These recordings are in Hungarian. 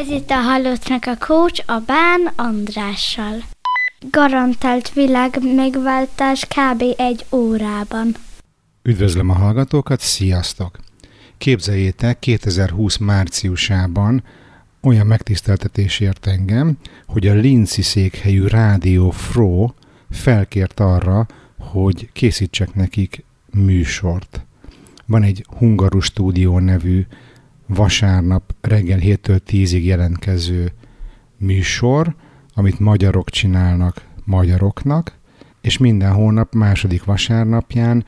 Ez itt a Halottnak a coach a Bán Andrással. Garantált világ megváltás kb. egy órában. Üdvözlöm a hallgatókat, sziasztok! Képzeljétek, 2020 márciusában olyan megtiszteltetés ért engem, hogy a Linci székhelyű Rádió Fro felkért arra, hogy készítsek nekik műsort. Van egy Hungarus Stúdió nevű vasárnap reggel 7-től 10-ig jelentkező műsor, amit magyarok csinálnak magyaroknak, és minden hónap második vasárnapján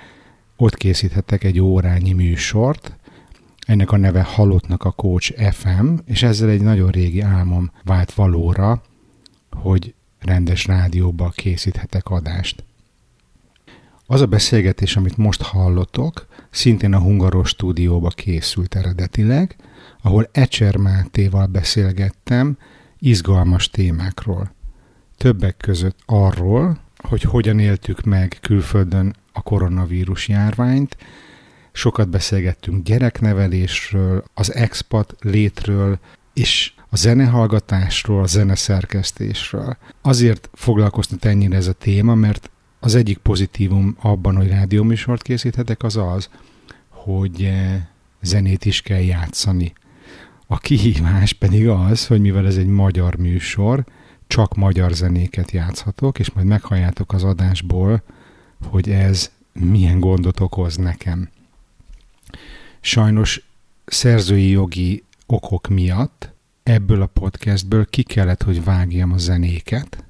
ott készíthetek egy órányi műsort, ennek a neve Halottnak a Coach FM, és ezzel egy nagyon régi álmom vált valóra, hogy rendes rádióba készíthetek adást. Az a beszélgetés, amit most hallotok, szintén a Hungaros stúdióba készült eredetileg, ahol Ecser Mátéval beszélgettem izgalmas témákról. Többek között arról, hogy hogyan éltük meg külföldön a koronavírus járványt, sokat beszélgettünk gyereknevelésről, az expat létről, és a zenehallgatásról, a zeneszerkesztésről. Azért foglalkoztat ennyire ez a téma, mert az egyik pozitívum abban, hogy rádióműsort készíthetek, az az, hogy eh, zenét is kell játszani. A kihívás pedig az, hogy mivel ez egy magyar műsor, csak magyar zenéket játszhatok, és majd meghalljátok az adásból, hogy ez milyen gondot okoz nekem. Sajnos szerzői jogi okok miatt ebből a podcastből ki kellett, hogy vágjam a zenéket,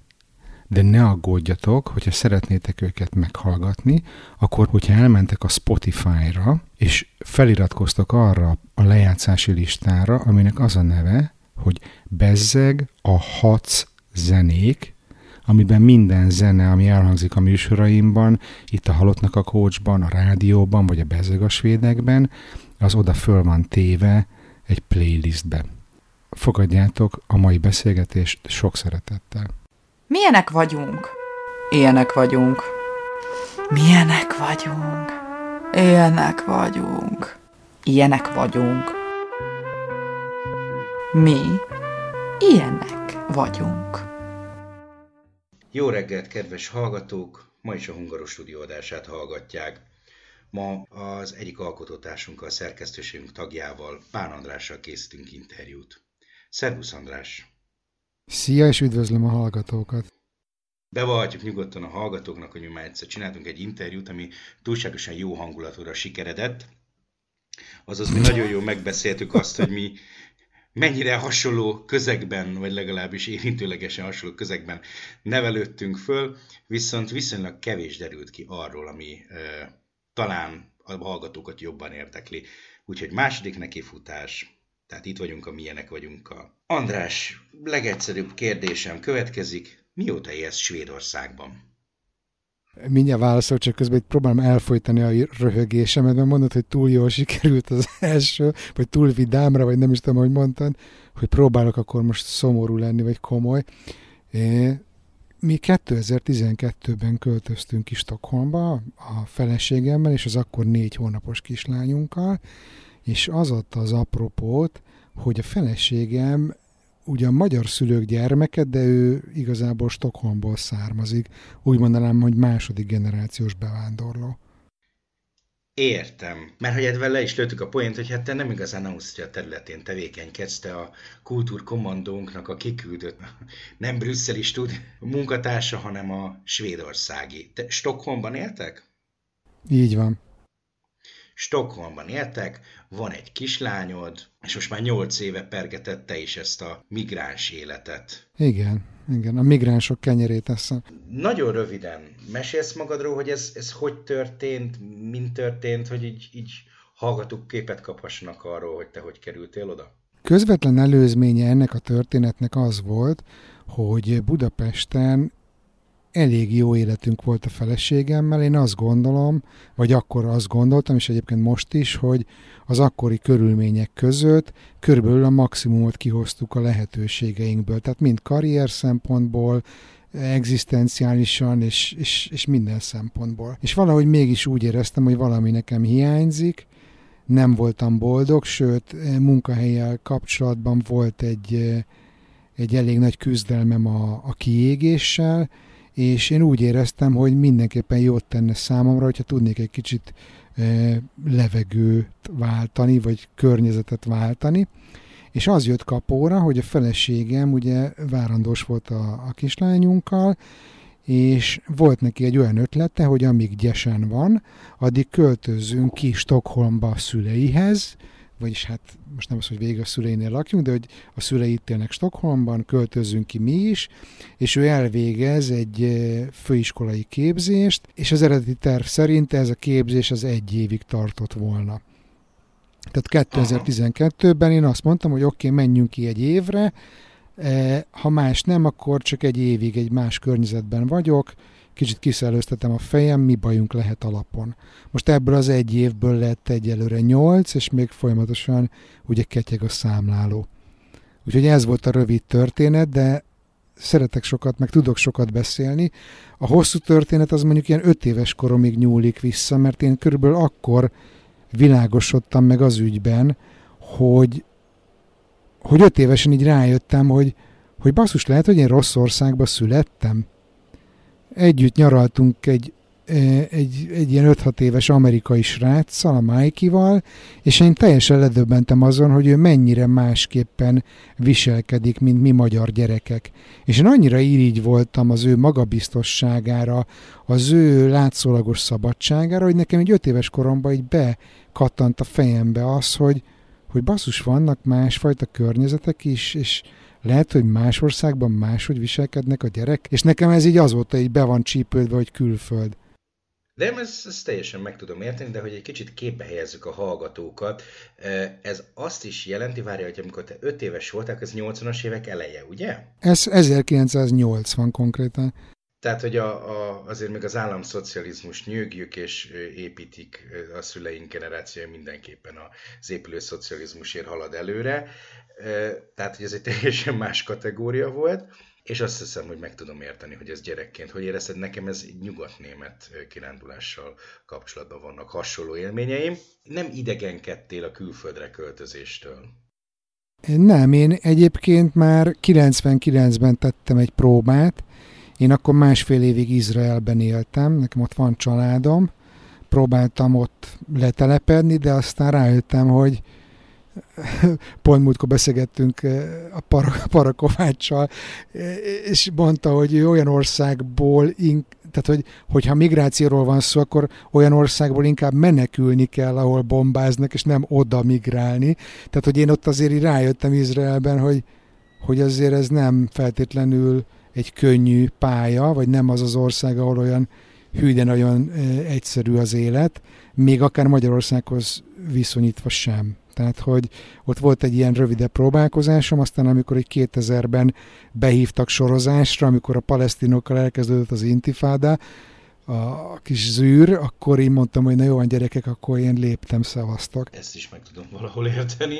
de ne aggódjatok, hogyha szeretnétek őket meghallgatni, akkor hogyha elmentek a Spotify-ra, és feliratkoztok arra a lejátszási listára, aminek az a neve, hogy Bezzeg a Hac zenék, amiben minden zene, ami elhangzik a műsoraimban, itt a Halottnak a Coachban, a rádióban, vagy a Bezzeg a Svédekben, az oda föl van téve egy playlistbe. Fogadjátok a mai beszélgetést sok szeretettel. Milyenek vagyunk? Ilyenek vagyunk. Milyenek vagyunk? Ilyenek vagyunk. Ilyenek vagyunk. Mi ilyenek vagyunk. Jó reggelt, kedves hallgatók! Ma is a Hungaros stúdió adását hallgatják. Ma az egyik alkotótársunkkal, szerkesztőségünk tagjával, Pán Andrással készítünk interjút. Szervusz András! Szia, és üdvözlöm a hallgatókat! Bevallhatjuk nyugodtan a hallgatóknak, hogy mi már egyszer csináltunk egy interjút, ami túlságosan jó hangulatúra sikeredett. Azaz mi nagyon jól megbeszéltük azt, hogy mi mennyire hasonló közegben, vagy legalábbis érintőlegesen hasonló közegben nevelődtünk föl, viszont viszonylag kevés derült ki arról, ami e, talán a hallgatókat jobban érdekli. Úgyhogy második nekifutás, tehát itt vagyunk a milyenek a... András, legegyszerűbb kérdésem következik. Mióta élsz Svédországban? Mindjárt válaszol, csak közben itt próbálom elfolytani a röhögésemet, mert mondod, hogy túl jól sikerült az első, vagy túl vidámra, vagy nem is tudom, hogy mondtad, hogy próbálok akkor most szomorú lenni, vagy komoly. Mi 2012-ben költöztünk ki Stockholmba a feleségemmel, és az akkor négy hónapos kislányunkkal, és az adta az apropót, hogy a feleségem ugyan magyar szülők gyermeke, de ő igazából Stockholmból származik. Úgy mondanám, hogy második generációs bevándorló. Értem. Mert hogy ebben le is lőttük a poént, hogy hát te nem igazán Ausztria területén tevékenykedsz, te a kultúrkommandónknak a kiküldött, nem brüsszeli stud munkatársa, hanem a svédországi. Te Stockholmban éltek? Így van. Stockholmban éltek, van egy kislányod, és most már nyolc éve pergetett te is ezt a migráns életet. Igen, igen, a migránsok kenyerét eszem. Nagyon röviden, mesélsz magadról, hogy ez, ez hogy történt, mint történt, hogy így, így hallgatók képet kaphassanak arról, hogy te hogy kerültél oda? Közvetlen előzménye ennek a történetnek az volt, hogy Budapesten elég jó életünk volt a feleségemmel. Én azt gondolom, vagy akkor azt gondoltam, és egyébként most is, hogy az akkori körülmények között körülbelül a maximumot kihoztuk a lehetőségeinkből. Tehát mind karrier szempontból, egzisztenciálisan és, és, és minden szempontból. És valahogy mégis úgy éreztem, hogy valami nekem hiányzik, nem voltam boldog, sőt munkahelyel kapcsolatban volt egy, egy elég nagy küzdelmem a, a kiégéssel, és én úgy éreztem, hogy mindenképpen jót tenne számomra, hogyha tudnék egy kicsit levegőt váltani, vagy környezetet váltani. És az jött kapóra, hogy a feleségem ugye várandós volt a, a kislányunkkal, és volt neki egy olyan ötlete, hogy amíg gyesen van, addig költözzünk ki Stockholmba a szüleihez, vagyis hát most nem az, hogy végig a szüleinél lakjunk, de hogy a szülei itt élnek Stockholmban, költözzünk ki mi is, és ő elvégez egy eh, főiskolai képzést, és az eredeti terv szerint ez a képzés az egy évig tartott volna. Tehát 2012-ben én azt mondtam, hogy oké, okay, menjünk ki egy évre, eh, ha más nem, akkor csak egy évig egy más környezetben vagyok, kicsit kiszellőztetem a fejem, mi bajunk lehet alapon. Most ebből az egy évből lett egyelőre nyolc, és még folyamatosan ugye ketyeg a számláló. Úgyhogy ez volt a rövid történet, de szeretek sokat, meg tudok sokat beszélni. A hosszú történet az mondjuk ilyen öt éves koromig nyúlik vissza, mert én körülbelül akkor világosodtam meg az ügyben, hogy, hogy öt évesen így rájöttem, hogy, hogy basszus lehet, hogy én rossz országba születtem együtt nyaraltunk egy, egy, egy ilyen 5-6 éves amerikai sráccal, a Mikey-val, és én teljesen ledöbbentem azon, hogy ő mennyire másképpen viselkedik, mint mi magyar gyerekek. És én annyira irigy voltam az ő magabiztosságára, az ő látszólagos szabadságára, hogy nekem egy 5 éves koromban így bekattant a fejembe az, hogy, hogy basszus, vannak másfajta környezetek is, és lehet, hogy más országban máshogy viselkednek a gyerek, és nekem ez így azóta így be van csípődve, hogy külföld. De ezt, ezt teljesen meg tudom érteni, de hogy egy kicsit képbe helyezzük a hallgatókat, ez azt is jelenti, várja, hogy amikor te 5 éves voltál, ez 80-as évek eleje, ugye? Ez 1980 konkrétan. Tehát, hogy a, a, azért még az államszocializmus nyögjük és építik a szüleink generációja mindenképpen az épülő szocializmusért halad előre. Tehát, hogy ez egy teljesen más kategória volt, és azt hiszem, hogy meg tudom érteni, hogy ez gyerekként, hogy érezted, nekem ez nyugat-német kirándulással kapcsolatban vannak hasonló élményeim. Nem idegenkedtél a külföldre költözéstől? Nem, én egyébként már 99-ben tettem egy próbát, én akkor másfél évig Izraelben éltem, nekem ott van családom, próbáltam ott letelepedni, de aztán rájöttem, hogy pont múltkor beszélgettünk eh, a Par- Parakováccsal, eh, és mondta, hogy olyan országból, in- tehát hogy, hogyha migrációról van szó, akkor olyan országból inkább menekülni kell, ahol bombáznak, és nem oda migrálni. Tehát, hogy én ott azért így rájöttem Izraelben, hogy, hogy azért ez nem feltétlenül egy könnyű pálya, vagy nem az az ország, ahol olyan hű, de nagyon egyszerű az élet, még akár Magyarországhoz viszonyítva sem. Tehát, hogy ott volt egy ilyen rövidebb próbálkozásom, aztán amikor egy 2000-ben behívtak sorozásra, amikor a palesztinokkal elkezdődött az intifáda, a kis zűr, akkor én mondtam, hogy na jó, gyerekek, akkor én léptem, szevasztok. Ezt is meg tudom valahol érteni.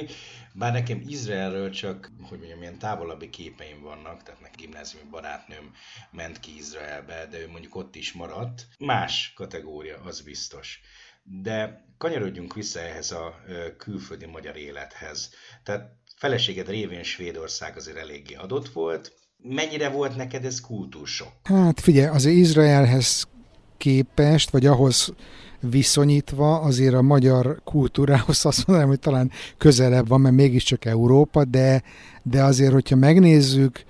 Bár nekem Izraelről csak, hogy mondjam, ilyen távolabbi képeim vannak, tehát nekem gimnáziumi barátnőm ment ki Izraelbe, de ő mondjuk ott is maradt. Más kategória, az biztos. De kanyarodjunk vissza ehhez a külföldi magyar élethez. Tehát feleséged révén Svédország azért eléggé adott volt. Mennyire volt neked ez kultúrsok? Hát figyelj, az Izraelhez képest, vagy ahhoz viszonyítva azért a magyar kultúrához azt mondanám, hogy talán közelebb van, mert mégiscsak Európa, de, de azért, hogyha megnézzük,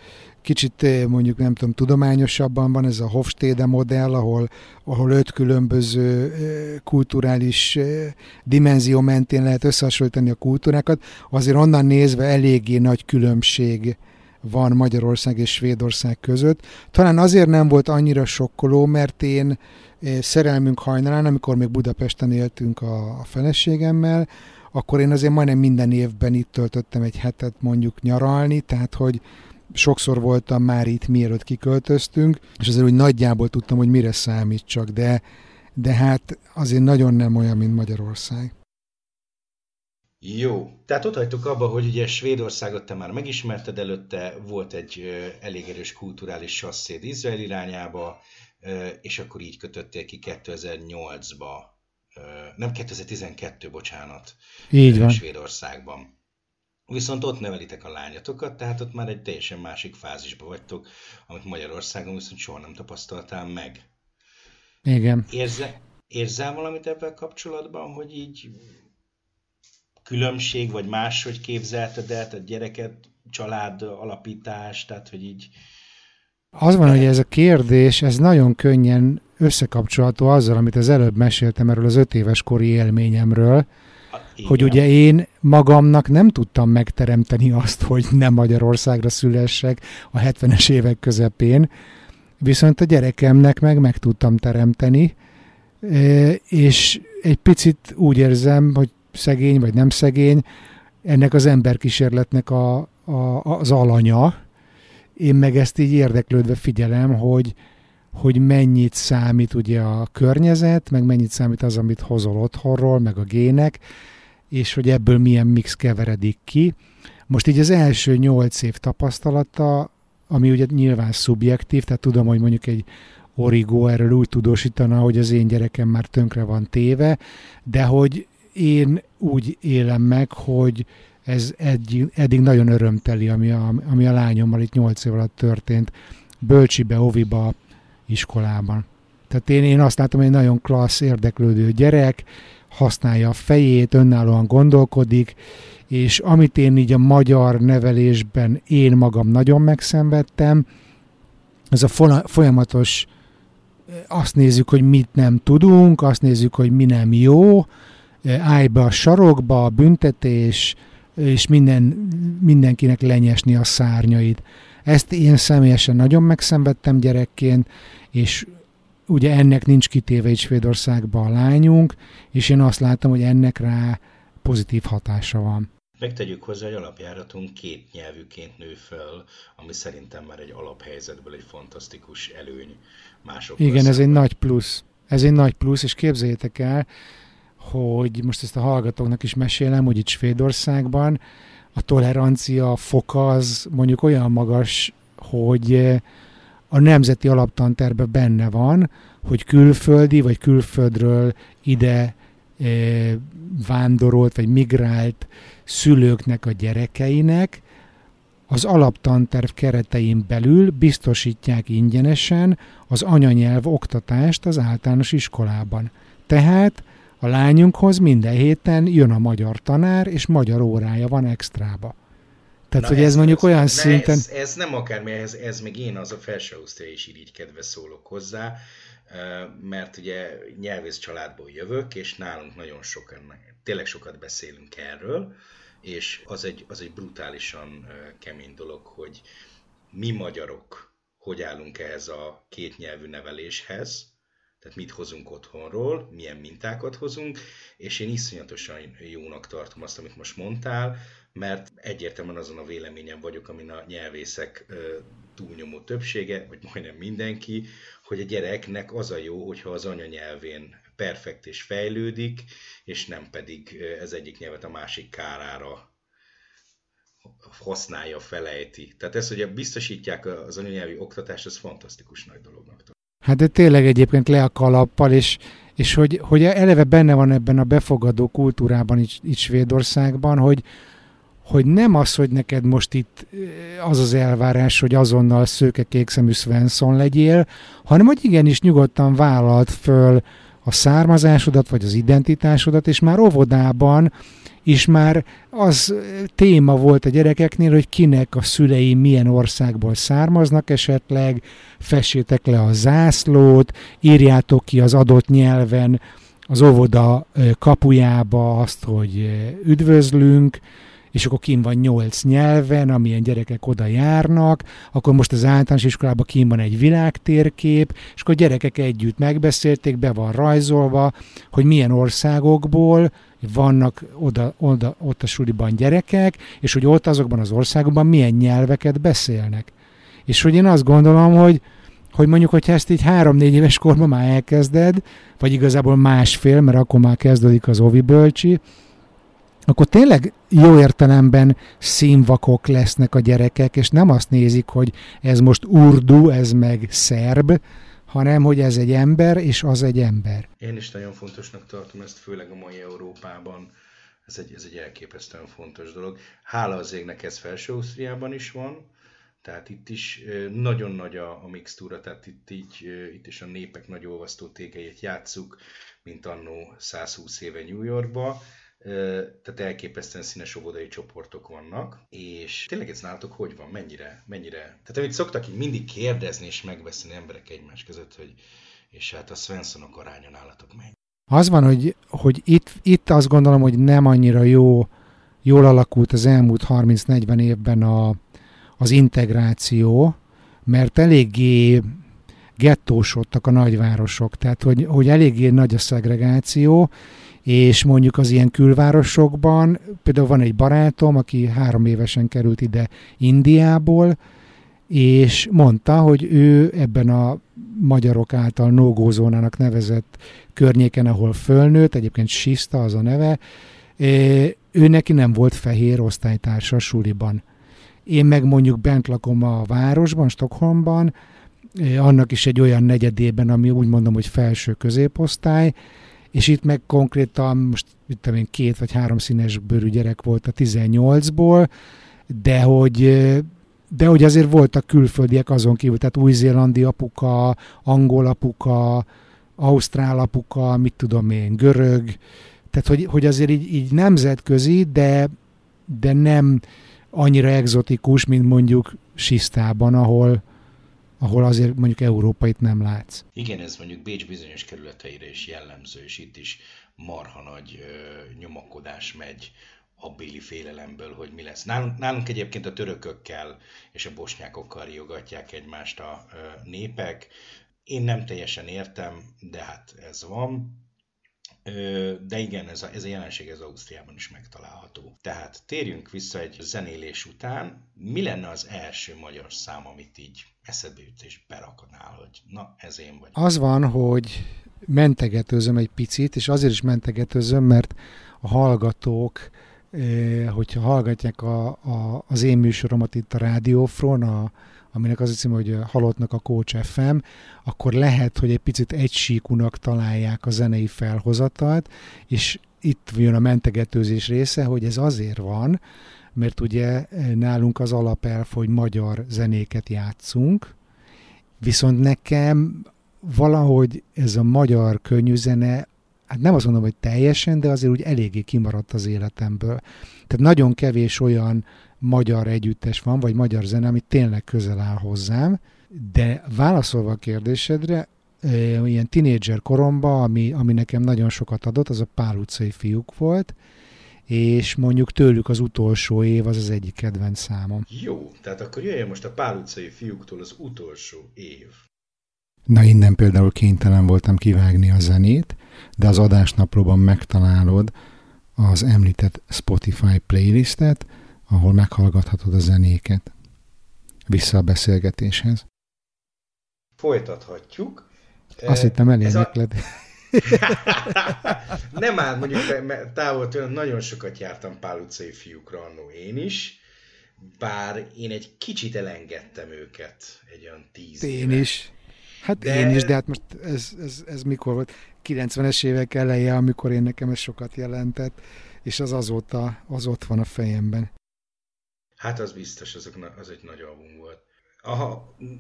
kicsit eh, mondjuk nem tudom, tudományosabban van ez a Hofstede modell, ahol, ahol öt különböző eh, kulturális eh, dimenzió mentén lehet összehasonlítani a kultúrákat, azért onnan nézve eléggé nagy különbség van Magyarország és Svédország között. Talán azért nem volt annyira sokkoló, mert én szerelmünk hajnalán, amikor még Budapesten éltünk a, a feleségemmel, akkor én azért majdnem minden évben itt töltöttem egy hetet mondjuk nyaralni, tehát hogy sokszor voltam már itt, mielőtt kiköltöztünk, és azért úgy nagyjából tudtam, hogy mire számítsak, de, de hát azért nagyon nem olyan, mint Magyarország. Jó, tehát ott hagytuk abba, hogy ugye Svédországot te már megismerted előtte, volt egy elég erős kulturális sasszéd Izrael irányába, és akkor így kötöttél ki 2008-ba nem 2012, bocsánat, Így van. Svédországban. Viszont ott nevelitek a lányatokat, tehát ott már egy teljesen másik fázisban vagytok, amit Magyarországon viszont soha nem tapasztaltál meg. Igen. Érze, érzel valamit ebben kapcsolatban, hogy így különbség, vagy máshogy képzelted el, tehát gyereket, család alapítás, tehát hogy így... Az van, hogy ez a kérdés, ez nagyon könnyen összekapcsolható azzal, amit az előbb meséltem erről az öt éves kori élményemről, hogy ugye én magamnak nem tudtam megteremteni azt, hogy nem Magyarországra szülessek a 70-es évek közepén, viszont a gyerekemnek meg meg tudtam teremteni, és egy picit úgy érzem, hogy szegény vagy nem szegény, ennek az emberkísérletnek a, a, az alanya. Én meg ezt így érdeklődve figyelem, hogy, hogy mennyit számít ugye a környezet, meg mennyit számít az, amit hozol otthonról, meg a gének, és hogy ebből milyen mix keveredik ki. Most így az első nyolc év tapasztalata, ami ugye nyilván szubjektív, tehát tudom, hogy mondjuk egy Origo erről úgy tudósítana, hogy az én gyerekem már tönkre van téve, de hogy én úgy élem meg, hogy ez eddig, eddig nagyon örömteli, ami a, ami a lányommal itt 8 év alatt történt, bölcsibe, oviba, iskolában. Tehát én, én azt látom, hogy egy nagyon klassz, érdeklődő gyerek, használja a fejét, önállóan gondolkodik, és amit én így a magyar nevelésben én magam nagyon megszenvedtem, ez a folyamatos azt nézzük, hogy mit nem tudunk, azt nézzük, hogy mi nem jó, állj be a sarokba, a büntetés, és minden, mindenkinek lenyesni a szárnyait. Ezt én személyesen nagyon megszenvedtem gyerekként, és ugye ennek nincs kitéve egy Svédországban a lányunk, és én azt látom, hogy ennek rá pozitív hatása van. Megtegyük hozzá, hogy alapjáratunk két nyelvűként nő föl, ami szerintem már egy alaphelyzetből egy fantasztikus előny mások. Igen, szemben. ez egy nagy plusz. Ez egy nagy plusz, és képzeljétek el, hogy most ezt a hallgatóknak is mesélem, hogy itt Svédországban a tolerancia foka az mondjuk olyan magas, hogy eh, a nemzeti alaptanterben benne van, hogy külföldi vagy külföldről ide e, vándorolt vagy migrált szülőknek a gyerekeinek az alaptanterv keretein belül biztosítják ingyenesen az anyanyelv oktatást az általános iskolában. Tehát a lányunkhoz minden héten jön a magyar tanár, és magyar órája van extrába. Tehát, Na hogy ez, ez mondjuk olyan szinten... Ez, ez nem akármi, ez, ez még én az a felső is irigykedve szólok hozzá, mert ugye nyelvész családból jövök, és nálunk nagyon sokan, tényleg sokat beszélünk erről, és az egy, az egy brutálisan kemény dolog, hogy mi magyarok hogy állunk ehhez a kétnyelvű neveléshez, tehát mit hozunk otthonról, milyen mintákat hozunk, és én iszonyatosan jónak tartom azt, amit most mondtál, mert egyértelműen azon a véleményen vagyok, amin a nyelvészek túlnyomó többsége, vagy majdnem mindenki, hogy a gyereknek az a jó, hogyha az anyanyelvén perfekt és fejlődik, és nem pedig ez egyik nyelvet a másik kárára használja, felejti. Tehát ez, hogy biztosítják az anyanyelvi oktatást, az fantasztikus nagy dolognak. Hát de tényleg egyébként le a kalappal, és, és hogy, hogy eleve benne van ebben a befogadó kultúrában itt Svédországban, hogy, hogy nem az, hogy neked most itt az az elvárás, hogy azonnal szőke kékszemű Svensson legyél, hanem hogy igenis nyugodtan vállalt föl a származásodat, vagy az identitásodat, és már óvodában is már az téma volt a gyerekeknél, hogy kinek a szülei milyen országból származnak esetleg, fessétek le a zászlót, írjátok ki az adott nyelven az óvoda kapujába azt, hogy üdvözlünk, és akkor kim van nyolc nyelven, amilyen gyerekek oda járnak, akkor most az általános iskolában kim van egy világtérkép, és akkor gyerekek együtt megbeszélték, be van rajzolva, hogy milyen országokból vannak oda, oda, ott a suliban gyerekek, és hogy ott azokban az országokban milyen nyelveket beszélnek. És hogy én azt gondolom, hogy, hogy mondjuk, hogyha ezt így három-négy éves korban már elkezded, vagy igazából másfél, mert akkor már kezdődik az ovi bölcsi, akkor tényleg jó értelemben színvakok lesznek a gyerekek, és nem azt nézik, hogy ez most urdu, ez meg szerb, hanem hogy ez egy ember, és az egy ember. Én is nagyon fontosnak tartom ezt, főleg a mai Európában. Ez egy, ez egy elképesztően fontos dolog. Hála az égnek ez felső is van, tehát itt is nagyon nagy a, a mixtúra, tehát itt, így, itt is a népek nagy olvasztó tégelyét játsszuk, mint annó 120 éve New Yorkba. Tehát elképesztően színes óvodai csoportok vannak, és tényleg ez nálatok hogy van, mennyire, mennyire? Tehát amit szoktak így mindig kérdezni és megbeszélni emberek egymás között, hogy és hát a Svenssonok aránya nálatok mennyi? Az van, hogy, hogy itt, itt azt gondolom, hogy nem annyira jó, jól alakult az elmúlt 30-40 évben a, az integráció, mert eléggé gettósodtak a nagyvárosok, tehát hogy, hogy eléggé nagy a szegregáció, és mondjuk az ilyen külvárosokban, például van egy barátom, aki három évesen került ide Indiából, és mondta, hogy ő ebben a magyarok által nógózónának nevezett környéken, ahol fölnőtt, egyébként Sista az a neve, ő neki nem volt fehér osztálytársa suliban. Én meg mondjuk bent lakom a városban, Stockholmban, annak is egy olyan negyedében, ami úgy mondom, hogy felső középosztály, és itt meg konkrétan most itt én két vagy három színes bőrű gyerek volt a 18-ból, de hogy de hogy azért voltak külföldiek azon kívül, tehát új-zélandi apuka, angol apuka, ausztrál apuka, mit tudom én, görög, tehát hogy, hogy azért így, így nemzetközi, de, de nem annyira egzotikus, mint mondjuk Sisztában, ahol, ahol azért mondjuk európait nem látsz. Igen, ez mondjuk Bécs bizonyos kerületeire is jellemző, és itt is marha nagy ö, nyomakodás megy abbéli félelemből, hogy mi lesz. Nálunk, nálunk egyébként a törökökkel és a bosnyákokkal riogatják egymást a ö, népek. Én nem teljesen értem, de hát ez van. De igen, ez a, ez a jelenség ez Ausztriában is megtalálható. Tehát térjünk vissza egy zenélés után. Mi lenne az első magyar szám, amit így eszedbe jut és berakadnál, hogy na, ez én vagy? Az van, hogy mentegetőzöm egy picit, és azért is mentegetőzöm, mert a hallgatók, hogyha hallgatják a, a, az én műsoromat itt a Rádiófron, a, aminek az a cím, hogy Halottnak a Coach FM, akkor lehet, hogy egy picit egysíkunak találják a zenei felhozatalt, és itt jön a mentegetőzés része, hogy ez azért van, mert ugye nálunk az alapelv, hogy magyar zenéket játszunk, viszont nekem valahogy ez a magyar könnyű zene, hát nem azt mondom, hogy teljesen, de azért úgy eléggé kimaradt az életemből. Tehát nagyon kevés olyan magyar együttes van, vagy magyar zene, ami tényleg közel áll hozzám, de válaszolva a kérdésedre, ilyen tinédzser koromban, ami, ami nekem nagyon sokat adott, az a Pál utcai fiúk volt, és mondjuk tőlük az utolsó év az az egyik kedvenc számom. Jó, tehát akkor jöjjön most a Pál utcai fiúktól az utolsó év. Na innen például kénytelen voltam kivágni a zenét, de az adásnaplóban megtalálod az említett Spotify playlistet, ahol meghallgathatod a zenéket. Vissza a beszélgetéshez. Folytathatjuk. Azt hittem elénekled. A... nem áll, mondjuk távol tőlem nagyon sokat jártam Pál utcai fiúkra annó én is, bár én egy kicsit elengedtem őket egy olyan tíz Én éve. is. Hát de... én is, de hát most ez, ez, ez mikor volt? 90-es évek eleje, amikor én nekem ez sokat jelentett, és az azóta az ott van a fejemben. Hát az biztos, az, az egy nagy album volt. A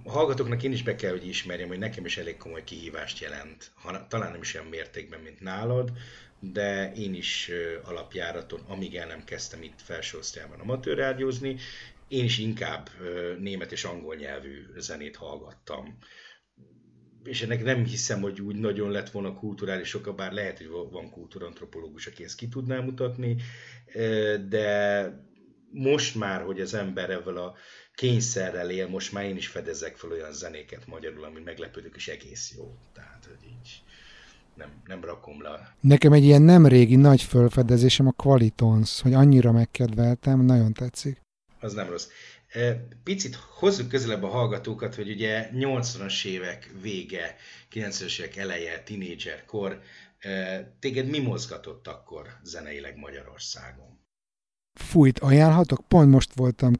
hallgatóknak én is be kell, hogy ismerjem, hogy nekem is elég komoly kihívást jelent. Ha, talán nem is olyan mértékben, mint nálad, de én is alapjáraton, amíg el nem kezdtem itt felső osztályban amatőrrádiózni, én is inkább német és angol nyelvű zenét hallgattam. És ennek nem hiszem, hogy úgy nagyon lett volna kulturális oka, bár lehet, hogy van kultúrantropológus, aki ezt ki tudná mutatni, de most már, hogy az ember ebből a kényszerrel él, most már én is fedezek fel olyan zenéket magyarul, ami meglepődök, és egész jó. Tehát, hogy így nem, nem rakom le. Nekem egy ilyen nem régi nagy felfedezésem a Qualitons, hogy annyira megkedveltem, nagyon tetszik. Az nem rossz. E, picit hozzuk közelebb a hallgatókat, hogy ugye 80-as évek vége, 90-es évek eleje, kor, e, téged mi mozgatott akkor zeneileg Magyarországon? Fújt ajánlhatok? Pont most voltam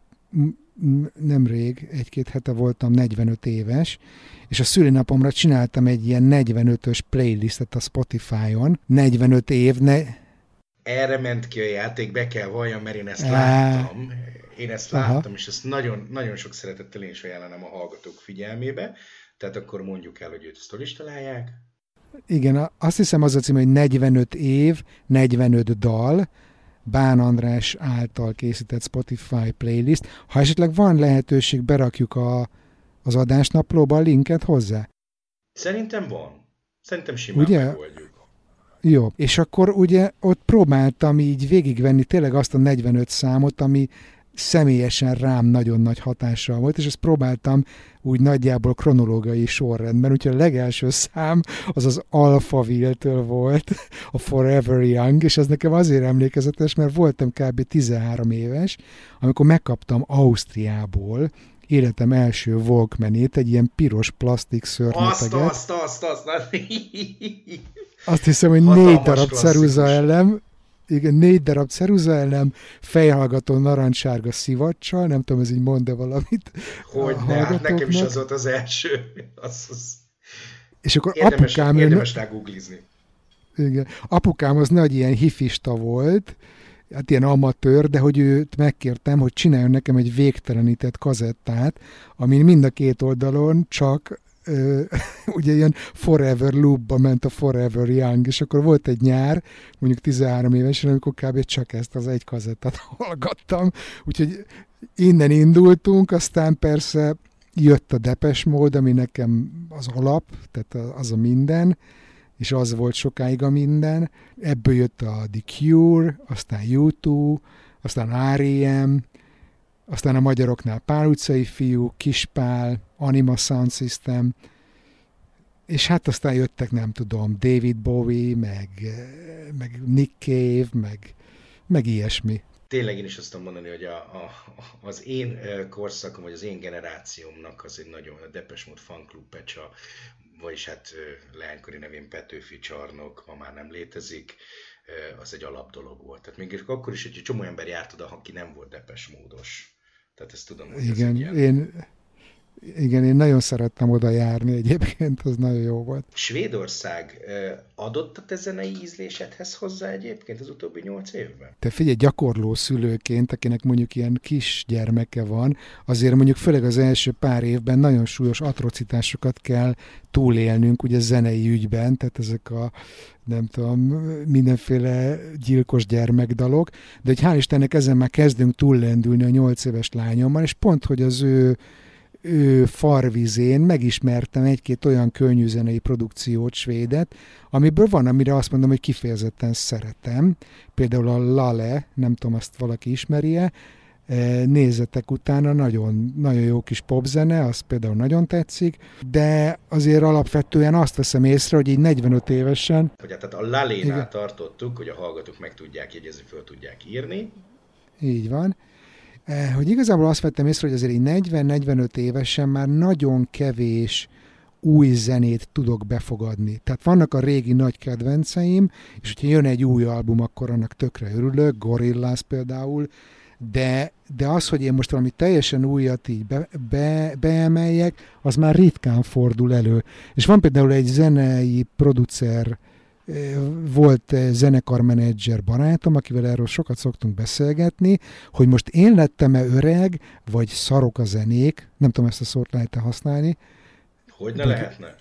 nemrég, egy-két hete voltam 45 éves, és a szülinapomra csináltam egy ilyen 45-ös playlistet a Spotify-on. 45 év, ne... Erre ment ki a játék, be kell valljam, mert én ezt láttam. Én ezt láttam, Aha. és ezt nagyon, nagyon sok szeretettel én is ajánlanám a hallgatók figyelmébe. Tehát akkor mondjuk el, hogy őt ezt is találják. Igen, azt hiszem az a cím, hogy 45 év, 45 dal, Bán András által készített Spotify playlist. Ha esetleg van lehetőség, berakjuk a, az adásnaplóba a linket hozzá. Szerintem van. Szerintem simán Ugye? megoldjuk. Jó, és akkor ugye ott próbáltam így végigvenni tényleg azt a 45 számot, ami személyesen rám nagyon nagy hatással volt, és ezt próbáltam úgy nagyjából kronológiai sorrendben, úgyhogy a legelső szám az az Alphaville-től volt, a Forever Young, és ez nekem azért emlékezetes, mert voltam kb. 13 éves, amikor megkaptam Ausztriából életem első Walkmanét, egy ilyen piros plastik szörnyeteget. Azt, azt, azt, azt, azt. Azt hiszem, hogy négy darab ceruza elem, igen, négy darab ceruzaelem, fejhallgató narancssárga szivacsal, nem tudom, ez így mond-e valamit. Hogy ne, hát nekem is az volt az első. Az, az... És akkor érdemes, apukám... Érdemes rá googlizni. Igen. Apukám az nagy ilyen hifista volt, hát ilyen amatőr, de hogy őt megkértem, hogy csináljon nekem egy végtelenített kazettát, amin mind a két oldalon csak ö, ugye ilyen forever loopba ment a Forever Young, és akkor volt egy nyár, mondjuk 13 évesen, amikor kb. csak ezt az egy kazettát hallgattam, úgyhogy innen indultunk, aztán persze jött a Depes mód, ami nekem az alap, tehát az a minden, és az volt sokáig a minden. Ebből jött a The Cure, aztán U2, aztán R.E.M., aztán a magyaroknál Pál utcai fiú, Kispál, Anima Sound System, és hát aztán jöttek, nem tudom, David Bowie, meg, meg Nick Cave, meg, meg ilyesmi. Tényleg én is azt tudom mondani, hogy a, a, az én korszakom, vagy az én generációmnak az egy nagyon a Depes Mode Fan Club Pecsa, vagyis hát leánykori nevén Petőfi csarnok, ma már nem létezik, az egy alap dolog volt. Tehát még akkor is egy csomó ember járt oda, aki nem volt Depes módos. Tehát ezt tudom, hogy Igen, ilyen... én, igen, én nagyon szerettem oda járni egyébként, az nagyon jó volt. Svédország adott a te zenei ízlésedhez hozzá egyébként az utóbbi nyolc évben? Te figyelj, gyakorló szülőként, akinek mondjuk ilyen kis gyermeke van, azért mondjuk főleg az első pár évben nagyon súlyos atrocitásokat kell túlélnünk ugye zenei ügyben, tehát ezek a nem tudom, mindenféle gyilkos gyermekdalok, de hogy hál' Istennek ezen már kezdünk túllendülni a nyolc éves lányommal, és pont, hogy az ő ő farvizén megismertem egy-két olyan könnyűzenei produkciót, svédet, amiből van, amire azt mondom, hogy kifejezetten szeretem. Például a Lale, nem tudom, azt valaki ismerje, e, nézetek utána, nagyon, nagyon jó kis popzene, az például nagyon tetszik, de azért alapvetően azt veszem észre, hogy így 45 évesen... Hogy hát, tehát a Lalénál tartottuk, hogy a hallgatók meg tudják jegyezni, föl tudják írni. Így van hogy igazából azt vettem észre, hogy azért így 40-45 évesen már nagyon kevés új zenét tudok befogadni. Tehát vannak a régi nagy kedvenceim, és hogyha jön egy új album, akkor annak tökre örülök, Gorillaz például, de, de az, hogy én most valami teljesen újat így be, be, beemeljek, az már ritkán fordul elő. És van például egy zenei producer, volt zenekarmenedzser barátom, akivel erről sokat szoktunk beszélgetni, hogy most én lettem-e öreg, vagy szarok a zenék, nem tudom ezt a szót lehet-e használni. Hogy ne lehetne?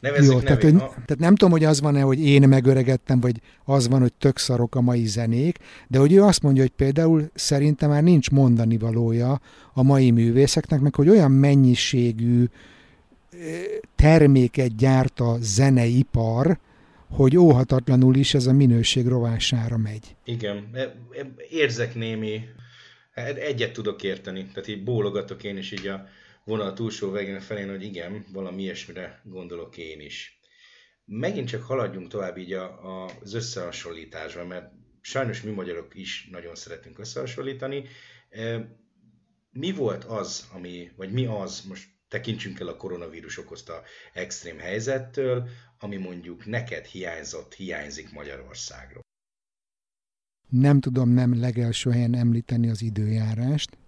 Nevezzük Jó, tehát, hogy, tehát nem tudom, hogy az van-e, hogy én megöregettem, vagy az van, hogy tök szarok a mai zenék, de hogy ő azt mondja, hogy például szerintem már nincs mondani valója a mai művészeknek, meg hogy olyan mennyiségű terméket gyárt a zeneipar, hogy óhatatlanul is ez a minőség rovására megy. Igen, e, e, érzek némi, hát egyet tudok érteni, tehát így bólogatok én is így a vonal túlsó végén felén, hogy igen, valami ilyesmire gondolok én is. Megint csak haladjunk tovább így a, a, az összehasonlításba, mert sajnos mi magyarok is nagyon szeretünk összehasonlítani. E, mi volt az, ami, vagy mi az, most tekintsünk el a koronavírus okozta extrém helyzettől, ami mondjuk neked hiányzott, hiányzik Magyarországról? Nem tudom nem legelső helyen említeni az időjárást.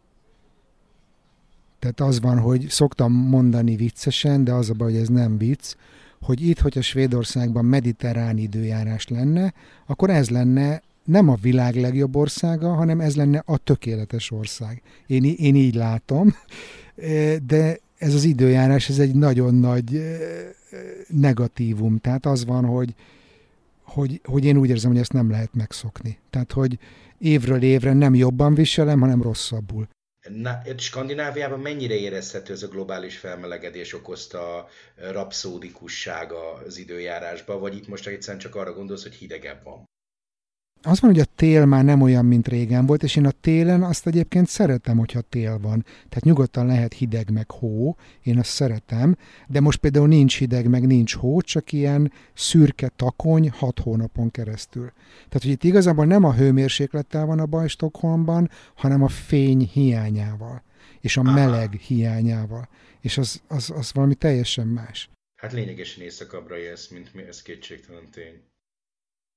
Tehát az van, hogy szoktam mondani viccesen, de az a baj, hogy ez nem vicc, hogy itt, hogyha Svédországban mediterrán időjárás lenne, akkor ez lenne nem a világ legjobb országa, hanem ez lenne a tökéletes ország. Én, én így látom, de ez az időjárás, ez egy nagyon nagy negatívum. Tehát az van, hogy, hogy, hogy én úgy érzem, hogy ezt nem lehet megszokni. Tehát, hogy évről évre nem jobban viselem, hanem rosszabbul. Na, Skandináviában mennyire érezhető ez a globális felmelegedés okozta rapszódikussága az időjárásba, vagy itt most egyszerűen csak arra gondolsz, hogy hidegebb van? Az van, hogy a tél már nem olyan, mint régen volt, és én a télen azt egyébként szeretem, hogyha tél van. Tehát nyugodtan lehet hideg meg hó, én azt szeretem, de most például nincs hideg meg nincs hó, csak ilyen szürke takony hat hónapon keresztül. Tehát, hogy itt igazából nem a hőmérséklettel van a baj Stockholmban, hanem a fény hiányával, és a meleg hiányával. És az, az, az valami teljesen más. Hát lényegesen éjszakabbra élsz, mint mi, ez kétségtelen tény.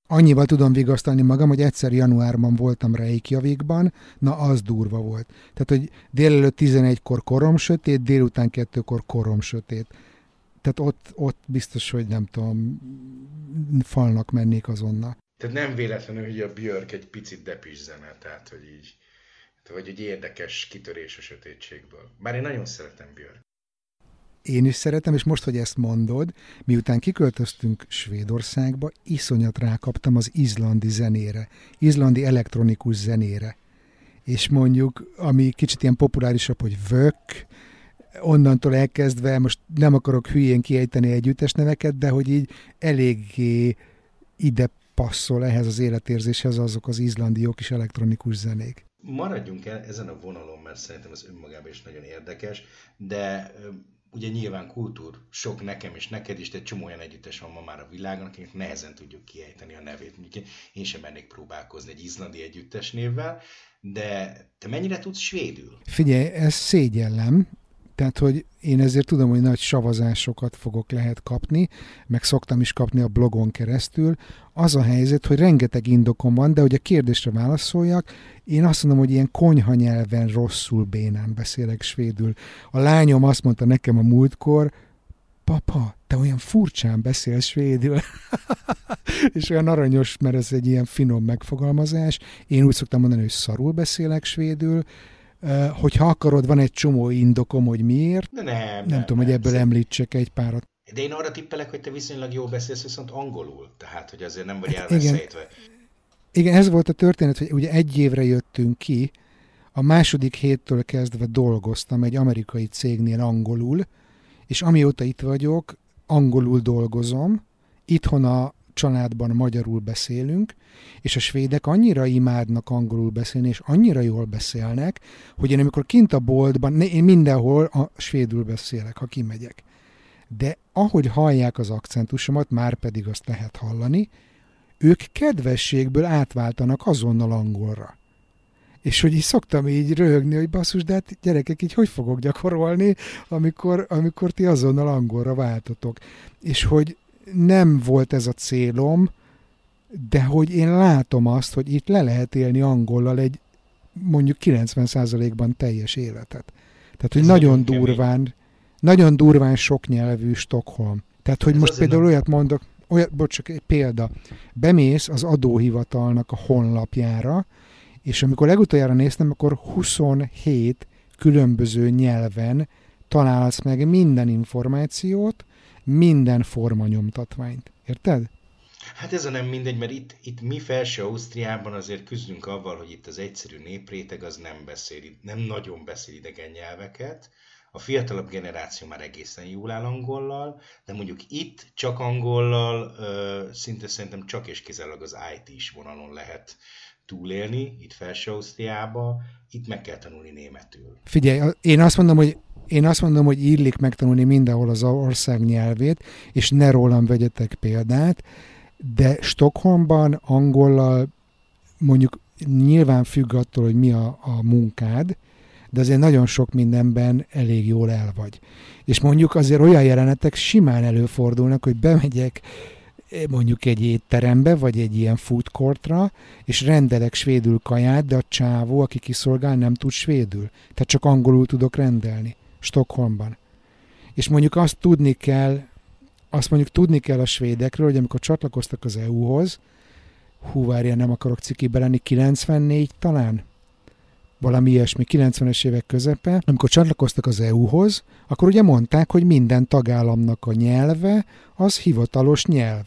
Annyival tudom vigasztalni magam, hogy egyszer januárban voltam Reykjavikban, na az durva volt. Tehát, hogy délelőtt 11-kor korom sötét, délután 2-kor korom sötét. Tehát ott, ott biztos, hogy nem tudom, falnak mennék azonnal. Tehát nem véletlenül, hogy a Björk egy picit depis zene, tehát hogy így, vagy egy érdekes kitörés a sötétségből. Bár én nagyon szeretem Björk én is szeretem, és most, hogy ezt mondod, miután kiköltöztünk Svédországba, iszonyat rákaptam az izlandi zenére, izlandi elektronikus zenére. És mondjuk, ami kicsit ilyen populárisabb, hogy vök, onnantól elkezdve, most nem akarok hülyén kiejteni együttes neveket, de hogy így eléggé ide passzol ehhez az életérzéshez azok az izlandi jó kis elektronikus zenék. Maradjunk el ezen a vonalon, mert szerintem ez önmagában is nagyon érdekes, de ugye nyilván kultúr, sok nekem és neked is, de egy csomó olyan együttes van ma már a világon, akik nehezen tudjuk kiejteni a nevét. Mondjuk én sem mennék próbálkozni egy izlandi együttes névvel, de te mennyire tudsz svédül? Figyelj, ez szégyellem, tehát, hogy én ezért tudom, hogy nagy savazásokat fogok lehet kapni, meg szoktam is kapni a blogon keresztül. Az a helyzet, hogy rengeteg indokom van, de hogy a kérdésre válaszoljak, én azt mondom, hogy ilyen konyha nyelven rosszul bénán beszélek svédül. A lányom azt mondta nekem a múltkor, papa, te olyan furcsán beszélsz svédül. és olyan aranyos, mert ez egy ilyen finom megfogalmazás. Én úgy szoktam mondani, hogy szarul beszélek svédül, Hogyha akarod, van egy csomó indokom, hogy miért. De nem, nem, nem tudom, nem, hogy ebből nem. említsek egy párat. De én arra tippelek, hogy te viszonylag jól beszélsz viszont angolul, tehát hogy azért nem vagy hát Igen. Igen, ez volt a történet, hogy ugye egy évre jöttünk ki, a második héttől kezdve dolgoztam egy amerikai cégnél angolul, és amióta itt vagyok, angolul dolgozom, itthon a családban magyarul beszélünk, és a svédek annyira imádnak angolul beszélni, és annyira jól beszélnek, hogy én amikor kint a boltban, én mindenhol a svédül beszélek, ha kimegyek. De ahogy hallják az akcentusomat, már pedig azt lehet hallani, ők kedvességből átváltanak azonnal angolra. És hogy így szoktam így röhögni, hogy basszus, de hát gyerekek, így hogy fogok gyakorolni, amikor, amikor ti azonnal angolra váltotok. És hogy nem volt ez a célom, de hogy én látom azt, hogy itt le lehet élni angollal egy mondjuk 90%-ban teljes életet. Tehát, hogy ez nagyon durván, kemény. nagyon durván sok nyelvű Stockholm. Tehát, hogy ez most például nem... olyat mondok, olyat, bocs, csak egy példa. Bemész az adóhivatalnak a honlapjára, és amikor legutoljára néztem, akkor 27 különböző nyelven találsz meg minden információt, minden formanyomtatványt. Érted? Hát ez a nem mindegy, mert itt, itt mi felső Ausztriában azért küzdünk avval, hogy itt az egyszerű népréteg az nem beszél, nem nagyon beszél idegen nyelveket, a fiatalabb generáció már egészen jól áll angollal, de mondjuk itt csak angollal, szinte szerintem csak és kizárólag az IT-s vonalon lehet túlélni, itt felső Ausztriába, itt meg kell tanulni németül. Figyelj, én azt mondom, hogy én azt mondom, hogy illik megtanulni mindenhol az ország nyelvét, és ne rólam vegyetek példát, de Stockholmban angollal mondjuk nyilván függ attól, hogy mi a, a munkád, de azért nagyon sok mindenben elég jól el vagy. És mondjuk azért olyan jelenetek simán előfordulnak, hogy bemegyek eh, mondjuk egy étterembe, vagy egy ilyen food courtra, és rendelek svédül kaját, de a csávó, aki kiszolgál, nem tud svédül. Tehát csak angolul tudok rendelni Stockholmban. És mondjuk azt tudni kell, azt mondjuk tudni kell a svédekről, hogy amikor csatlakoztak az EU-hoz, hú, várja, nem akarok cikibe lenni, 94 talán? valami ilyesmi, 90-es évek közepe, amikor csatlakoztak az EU-hoz, akkor ugye mondták, hogy minden tagállamnak a nyelve az hivatalos nyelv.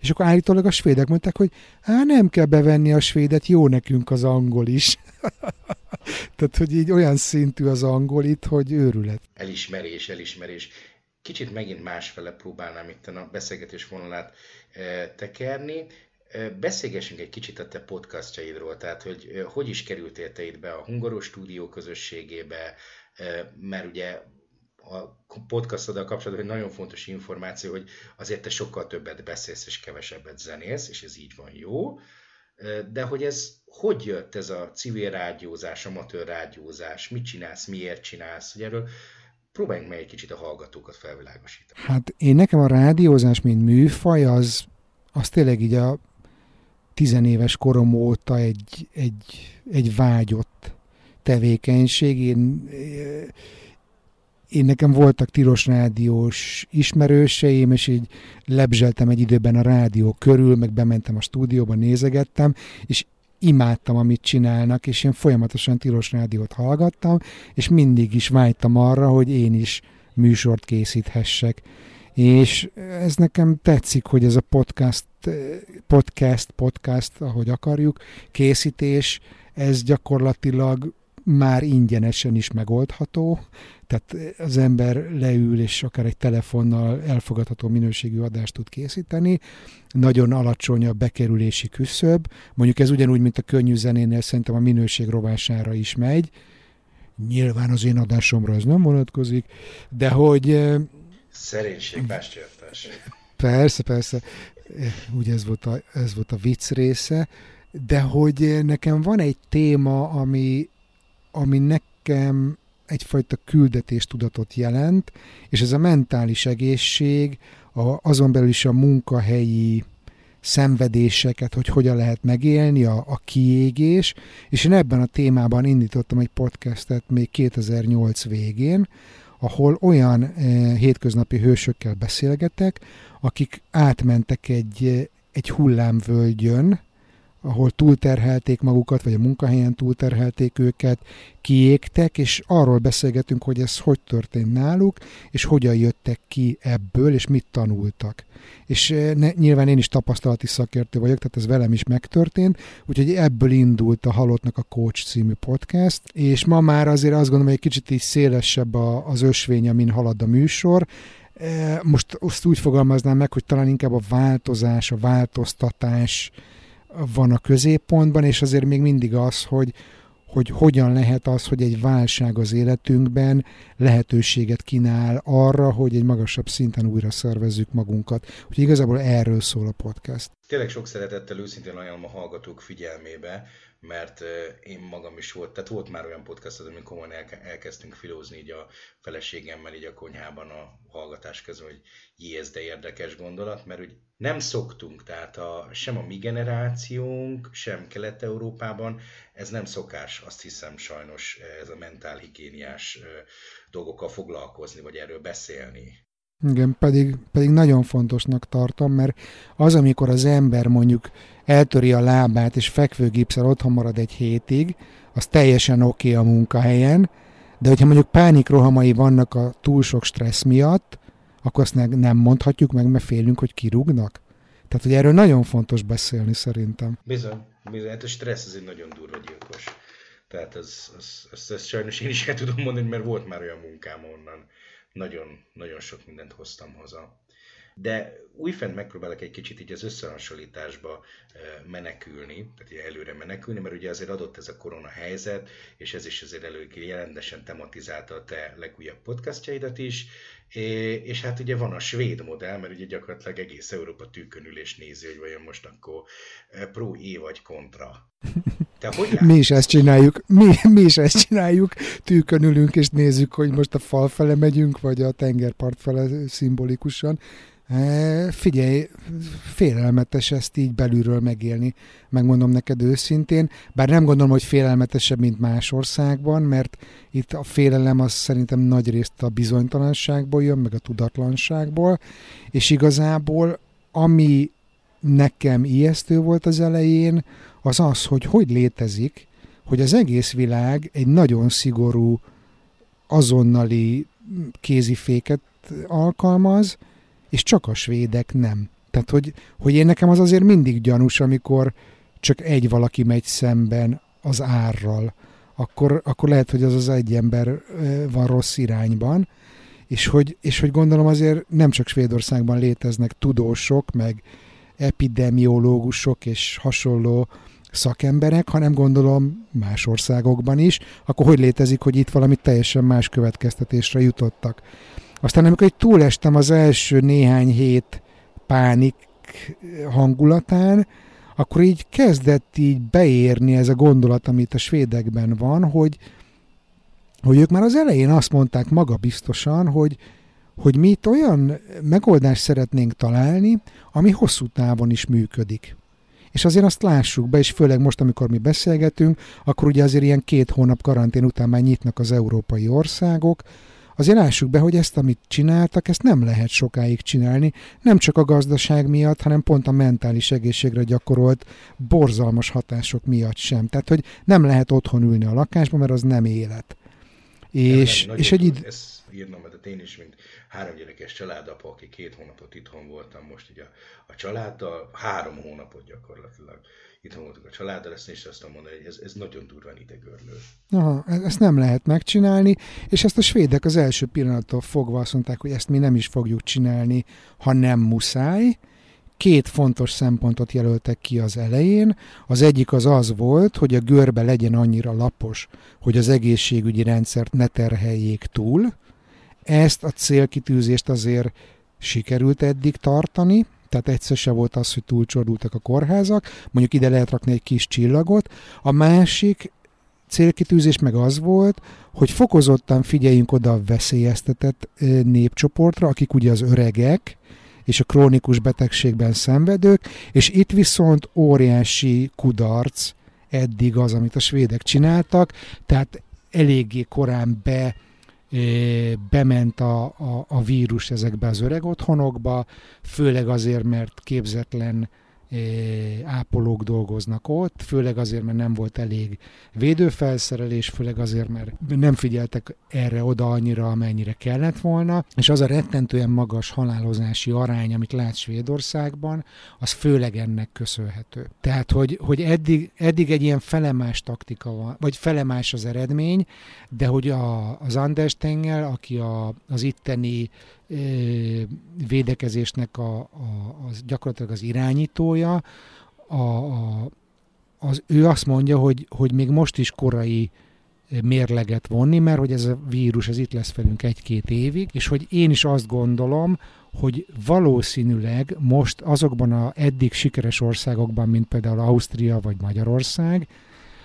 És akkor állítólag a svédek mondták, hogy hát nem kell bevenni a svédet, jó nekünk az angol is. Tehát, hogy így olyan szintű az angol itt, hogy őrület. Elismerés, elismerés. Kicsit megint másfele próbálnám itt a beszélgetés vonalát eh, tekerni. Beszélgessünk egy kicsit a te podcastjaidról, tehát hogy hogy is kerültél te itt be a Hungaros stúdió közösségébe, mert ugye a podcastoddal kapcsolatban hogy nagyon fontos információ, hogy azért te sokkal többet beszélsz és kevesebbet zenész, és ez így van jó, de hogy ez hogy jött ez a civil rádiózás, amatőr rádiózás, mit csinálsz, miért csinálsz, hogy erről próbáljunk meg egy kicsit a hallgatókat felvilágosítani. Hát én nekem a rádiózás, mint műfaj, az, az tényleg így a tizenéves korom óta egy, egy, egy vágyott tevékenység. Én, én nekem voltak tilos rádiós ismerőseim, és így lebzseltem egy időben a rádió körül, meg bementem a stúdióba, nézegettem, és imádtam, amit csinálnak, és én folyamatosan tilos rádiót hallgattam, és mindig is vágytam arra, hogy én is műsort készíthessek. És ez nekem tetszik, hogy ez a podcast, podcast, podcast, ahogy akarjuk, készítés, ez gyakorlatilag már ingyenesen is megoldható, tehát az ember leül, és akár egy telefonnal elfogadható minőségű adást tud készíteni, nagyon alacsony a bekerülési küszöb, mondjuk ez ugyanúgy, mint a könnyű zenénél szerintem a minőség rovására is megy, nyilván az én adásomra ez nem vonatkozik, de hogy Szerénység, bástyártás. Persze, persze. Ugye ez volt, a, ez volt a vicc része, de hogy nekem van egy téma, ami, ami nekem egyfajta küldetéstudatot jelent, és ez a mentális egészség, a, azon belül is a munkahelyi szenvedéseket, hogy hogyan lehet megélni, a, a kiégés, és én ebben a témában indítottam egy podcastet még 2008 végén, ahol olyan eh, hétköznapi hősökkel beszélgetek, akik átmentek egy, eh, egy hullámvölgyön, ahol túlterhelték magukat, vagy a munkahelyen túlterhelték őket, kiégtek, és arról beszélgetünk, hogy ez hogy történt náluk, és hogyan jöttek ki ebből, és mit tanultak. És eh, ne, nyilván én is tapasztalati szakértő vagyok, tehát ez velem is megtörtént, úgyhogy ebből indult a Halottnak a Coach című podcast, és ma már azért azt gondolom, hogy egy kicsit is szélesebb a, az ösvény, amin halad a műsor, eh, most azt úgy fogalmaznám meg, hogy talán inkább a változás, a változtatás, van a középpontban, és azért még mindig az, hogy, hogy hogyan lehet az, hogy egy válság az életünkben lehetőséget kínál arra, hogy egy magasabb szinten újra szervezzük magunkat. Úgyhogy igazából erről szól a podcast. Tényleg sok szeretettel őszintén ajánlom a hallgatók figyelmébe, mert én magam is volt, tehát volt már olyan podcast, amikor komolyan elkezdtünk filózni így a feleségemmel így a konyhában a hallgatás közben, hogy ez de érdekes gondolat, mert úgy nem szoktunk, tehát a, sem a mi generációnk, sem Kelet-Európában, ez nem szokás, azt hiszem sajnos ez a mentálhigiéniás dolgokkal foglalkozni, vagy erről beszélni. Igen, pedig, pedig nagyon fontosnak tartom, mert az, amikor az ember mondjuk eltöri a lábát, és fekvőgipszel otthon marad egy hétig, az teljesen oké okay a munkahelyen, de hogyha mondjuk pánikrohamai vannak a túl sok stressz miatt, akkor azt nem mondhatjuk meg, mert félünk, hogy kirúgnak. Tehát, hogy erről nagyon fontos beszélni szerintem. Bizony, bizony. Hát a stressz az egy nagyon durva gyilkos. Tehát ez, ez, ez, ez sajnos én is el tudom mondani, mert volt már olyan munkám onnan. Nagyon, nagyon sok mindent hoztam haza. De újfent megpróbálok egy kicsit így az összehasonlításba menekülni, tehát előre menekülni, mert ugye azért adott ez a korona helyzet, és ez is azért elő jelentesen tematizálta a te legújabb podcastjaidat is, és hát ugye van a svéd modell, mert ugye gyakorlatilag egész Európa tűkönül nézi, hogy vajon most akkor pro é vagy kontra. Te hogy mi is ezt csináljuk, mi, mi is ezt csináljuk, tűkönülünk és nézzük, hogy most a fal fele megyünk, vagy a tengerpart fele szimbolikusan. E, figyelj, félelmetes ezt így belülről megélni, megmondom neked őszintén, bár nem gondolom, hogy félelmetesebb, mint más országban, mert itt a félelem az szerintem nagy részt a bizonytalanságból jön, meg a tudatlanságból, és igazából ami nekem ijesztő volt az elején, az az, hogy hogy létezik, hogy az egész világ egy nagyon szigorú, azonnali kéziféket alkalmaz, és csak a svédek nem. Tehát, hogy, hogy én nekem az azért mindig gyanús, amikor csak egy valaki megy szemben az árral, akkor, akkor lehet, hogy az az egy ember van rossz irányban, és hogy, és hogy gondolom azért nem csak Svédországban léteznek tudósok, meg epidemiológusok és hasonló szakemberek, hanem gondolom más országokban is, akkor hogy létezik, hogy itt valami teljesen más következtetésre jutottak. Aztán amikor egy túlestem az első néhány hét pánik hangulatán, akkor így kezdett így beérni ez a gondolat, amit a svédekben van, hogy, hogy ők már az elején azt mondták magabiztosan, hogy, hogy mi itt olyan megoldást szeretnénk találni, ami hosszú távon is működik. És azért azt lássuk be, és főleg most, amikor mi beszélgetünk, akkor ugye azért ilyen két hónap karantén után már nyitnak az európai országok, azért lássuk be, hogy ezt, amit csináltak, ezt nem lehet sokáig csinálni, nem csak a gazdaság miatt, hanem pont a mentális egészségre gyakorolt borzalmas hatások miatt sem. Tehát, hogy nem lehet otthon ülni a lakásban, mert az nem élet. És, nem, és egy id- ezt írnom, mert én is, mint három gyerekes családapa, aki két hónapot itthon voltam most ugye a, a családdal, három hónapot gyakorlatilag itthon voltunk a családdal, ezt is azt mondani, hogy ez, ez nagyon durván idegörlő. Aha, e-, ezt nem lehet megcsinálni, és ezt a svédek az első pillanattól fogva azt mondták, hogy ezt mi nem is fogjuk csinálni, ha nem muszáj, két fontos szempontot jelöltek ki az elején. Az egyik az az volt, hogy a görbe legyen annyira lapos, hogy az egészségügyi rendszert ne terheljék túl. Ezt a célkitűzést azért sikerült eddig tartani, tehát egyszer se volt az, hogy túlcsordultak a kórházak, mondjuk ide lehet rakni egy kis csillagot. A másik célkitűzés meg az volt, hogy fokozottan figyeljünk oda a veszélyeztetett népcsoportra, akik ugye az öregek, és a krónikus betegségben szenvedők, és itt viszont óriási kudarc eddig az, amit a svédek csináltak, tehát eléggé korán be bement a, a, a vírus ezekbe az öreg otthonokba, főleg azért, mert képzetlen ápolók dolgoznak ott, főleg azért, mert nem volt elég védőfelszerelés, főleg azért, mert nem figyeltek erre oda annyira, amennyire kellett volna, és az a rettentően magas halálozási arány, amit lát Svédországban, az főleg ennek köszönhető. Tehát, hogy, hogy eddig, eddig egy ilyen felemás taktika van, vagy felemás az eredmény, de hogy a, az Anders Tengel, aki a, az itteni védekezésnek a, a, az gyakorlatilag az irányítója, a, a, az, ő azt mondja, hogy, hogy még most is korai mérleget vonni, mert hogy ez a vírus ez itt lesz velünk egy-két évig, és hogy én is azt gondolom, hogy valószínűleg most azokban a eddig sikeres országokban, mint például Ausztria vagy Magyarország,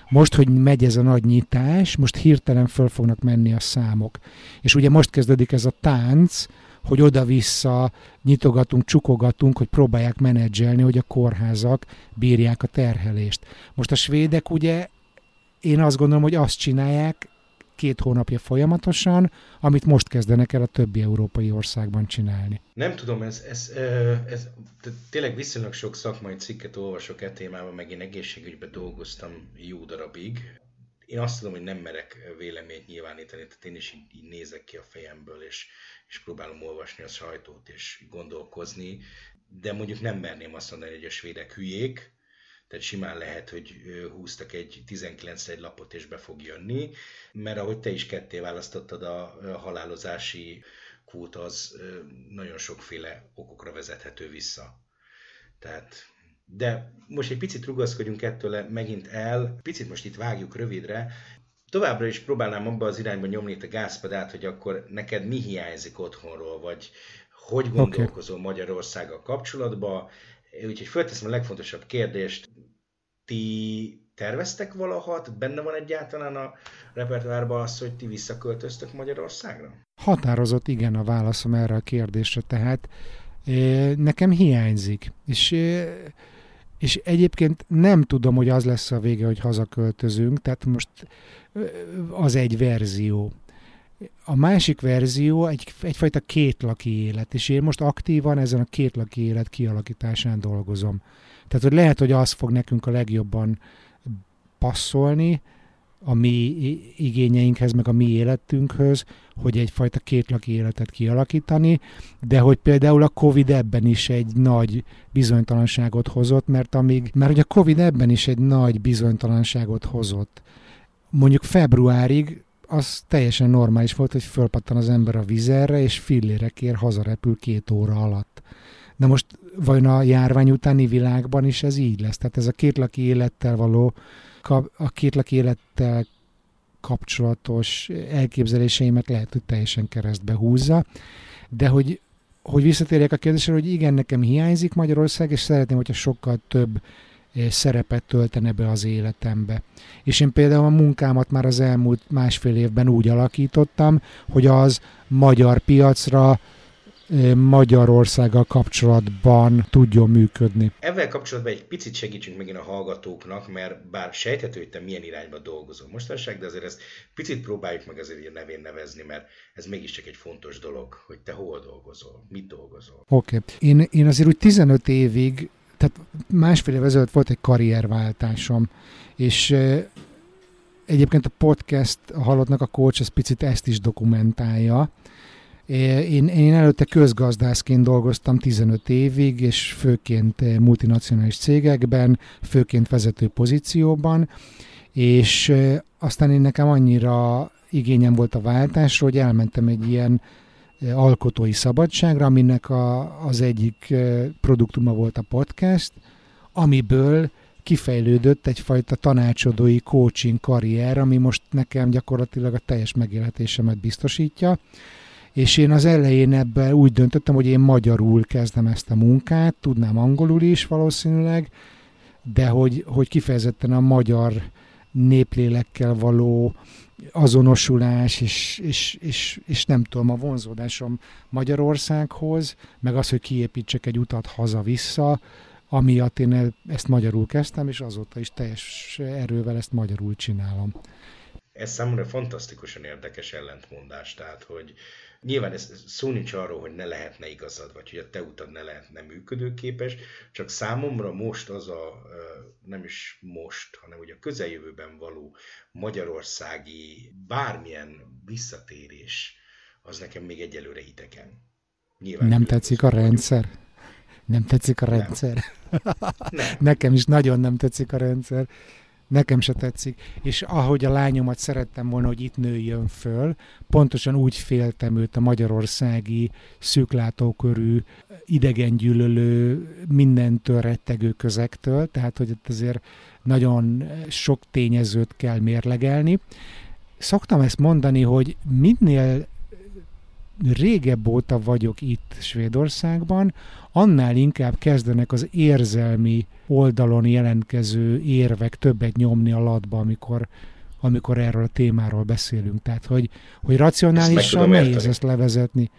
most, hogy megy ez a nagy nyitás, most hirtelen föl fognak menni a számok. És ugye most kezdődik ez a tánc, hogy oda-vissza nyitogatunk, csukogatunk, hogy próbálják menedzselni, hogy a kórházak bírják a terhelést. Most a svédek ugye, én azt gondolom, hogy azt csinálják két hónapja folyamatosan, amit most kezdenek el a többi európai országban csinálni. Nem tudom, ez, ez, ez, tényleg viszonylag sok szakmai cikket olvasok e témában, meg én egészségügyben dolgoztam jó darabig. Én azt tudom, hogy nem merek véleményt nyilvánítani, tehát én is így, így nézek ki a fejemből, és és próbálom olvasni a sajtót és gondolkozni, de mondjuk nem merném azt mondani, hogy a svédek hülyék, tehát simán lehet, hogy húztak egy 19 egy lapot és be fog jönni, mert ahogy te is ketté választottad a halálozási kvóta, az nagyon sokféle okokra vezethető vissza. Tehát de most egy picit rugaszkodjunk ettől megint el, picit most itt vágjuk rövidre, továbbra is próbálnám abba az irányba nyomni a gázpedát, hogy akkor neked mi hiányzik otthonról, vagy hogy gondolkozol okay. Magyarországgal kapcsolatban. Úgyhogy fölteszem a legfontosabb kérdést. Ti terveztek valahat? Benne van egyáltalán a repertoárban az, hogy ti visszaköltöztök Magyarországra? Határozott igen a válaszom erre a kérdésre, tehát nekem hiányzik. És, és egyébként nem tudom, hogy az lesz a vége, hogy hazaköltözünk, tehát most az egy verzió. A másik verzió egy, egyfajta kétlaki élet, és én most aktívan ezen a kétlaki élet kialakításán dolgozom. Tehát, hogy lehet, hogy az fog nekünk a legjobban passzolni, a mi igényeinkhez, meg a mi életünkhöz, hogy egyfajta kétlaki életet kialakítani, de hogy például a Covid ebben is egy nagy bizonytalanságot hozott, mert amíg, mert hogy a Covid ebben is egy nagy bizonytalanságot hozott. Mondjuk februárig az teljesen normális volt, hogy fölpattan az ember a vizerre, és fillérekért hazarepül két óra alatt. Na most vajon a járvány utáni világban is ez így lesz? Tehát ez a kétlaki élettel való a kétlaki élettel kapcsolatos elképzeléseimet lehet, hogy teljesen keresztbe húzza, de hogy, hogy visszatérjek a kérdésre, hogy igen, nekem hiányzik Magyarország, és szeretném, hogyha sokkal több eh, szerepet töltene be az életembe. És én például a munkámat már az elmúlt másfél évben úgy alakítottam, hogy az magyar piacra Magyarországgal kapcsolatban tudjon működni. Ezzel kapcsolatban egy picit segítsünk megint a hallgatóknak, mert bár sejthető, hogy te milyen irányba dolgozol mostanság, de azért ezt picit próbáljuk meg azért a nevén nevezni, mert ez mégiscsak egy fontos dolog, hogy te hol dolgozol, mit dolgozol. Oké. Okay. Én, én azért úgy 15 évig, tehát másfél év ezelőtt volt egy karrierváltásom, és egyébként a podcast, a Halottnak a coach, ez picit ezt is dokumentálja, én, én előtte közgazdászként dolgoztam 15 évig, és főként multinacionális cégekben, főként vezető pozícióban, és aztán én nekem annyira igényem volt a váltásra, hogy elmentem egy ilyen alkotói szabadságra, aminek a, az egyik produktuma volt a podcast, amiből kifejlődött egyfajta tanácsadói coaching karrier, ami most nekem gyakorlatilag a teljes megélhetésemet biztosítja és én az elején ebben úgy döntöttem, hogy én magyarul kezdem ezt a munkát, tudnám angolul is valószínűleg, de hogy, hogy kifejezetten a magyar néplélekkel való azonosulás, és, és, és, és nem tudom, a vonzódásom Magyarországhoz, meg az, hogy kiépítsek egy utat haza-vissza, amiatt én ezt magyarul kezdtem, és azóta is teljes erővel ezt magyarul csinálom. Ez számomra fantasztikusan érdekes ellentmondás, tehát hogy Nyilván ez, szó nincs arról, hogy ne lehetne igazad, vagy hogy a te utad ne lehetne működőképes, csak számomra most az a, nem is most, hanem hogy a közeljövőben való magyarországi bármilyen visszatérés, az nekem még egyelőre idegen. Nyilván nem tetszik a rendszer? Nem tetszik a rendszer? Nem. nem. Nekem is nagyon nem tetszik a rendszer. Nekem se tetszik. És ahogy a lányomat szerettem volna, hogy itt nőjön föl, pontosan úgy féltem őt a magyarországi szűklátókörű, idegengyűlölő, mindentől rettegő közektől, tehát hogy itt azért nagyon sok tényezőt kell mérlegelni. Szoktam ezt mondani, hogy minél régebb óta vagyok itt Svédországban, annál inkább kezdenek az érzelmi oldalon jelentkező érvek többet nyomni a latba, amikor, amikor erről a témáról beszélünk. Tehát, hogy, hogy racionálisan nehéz ezt levezetni.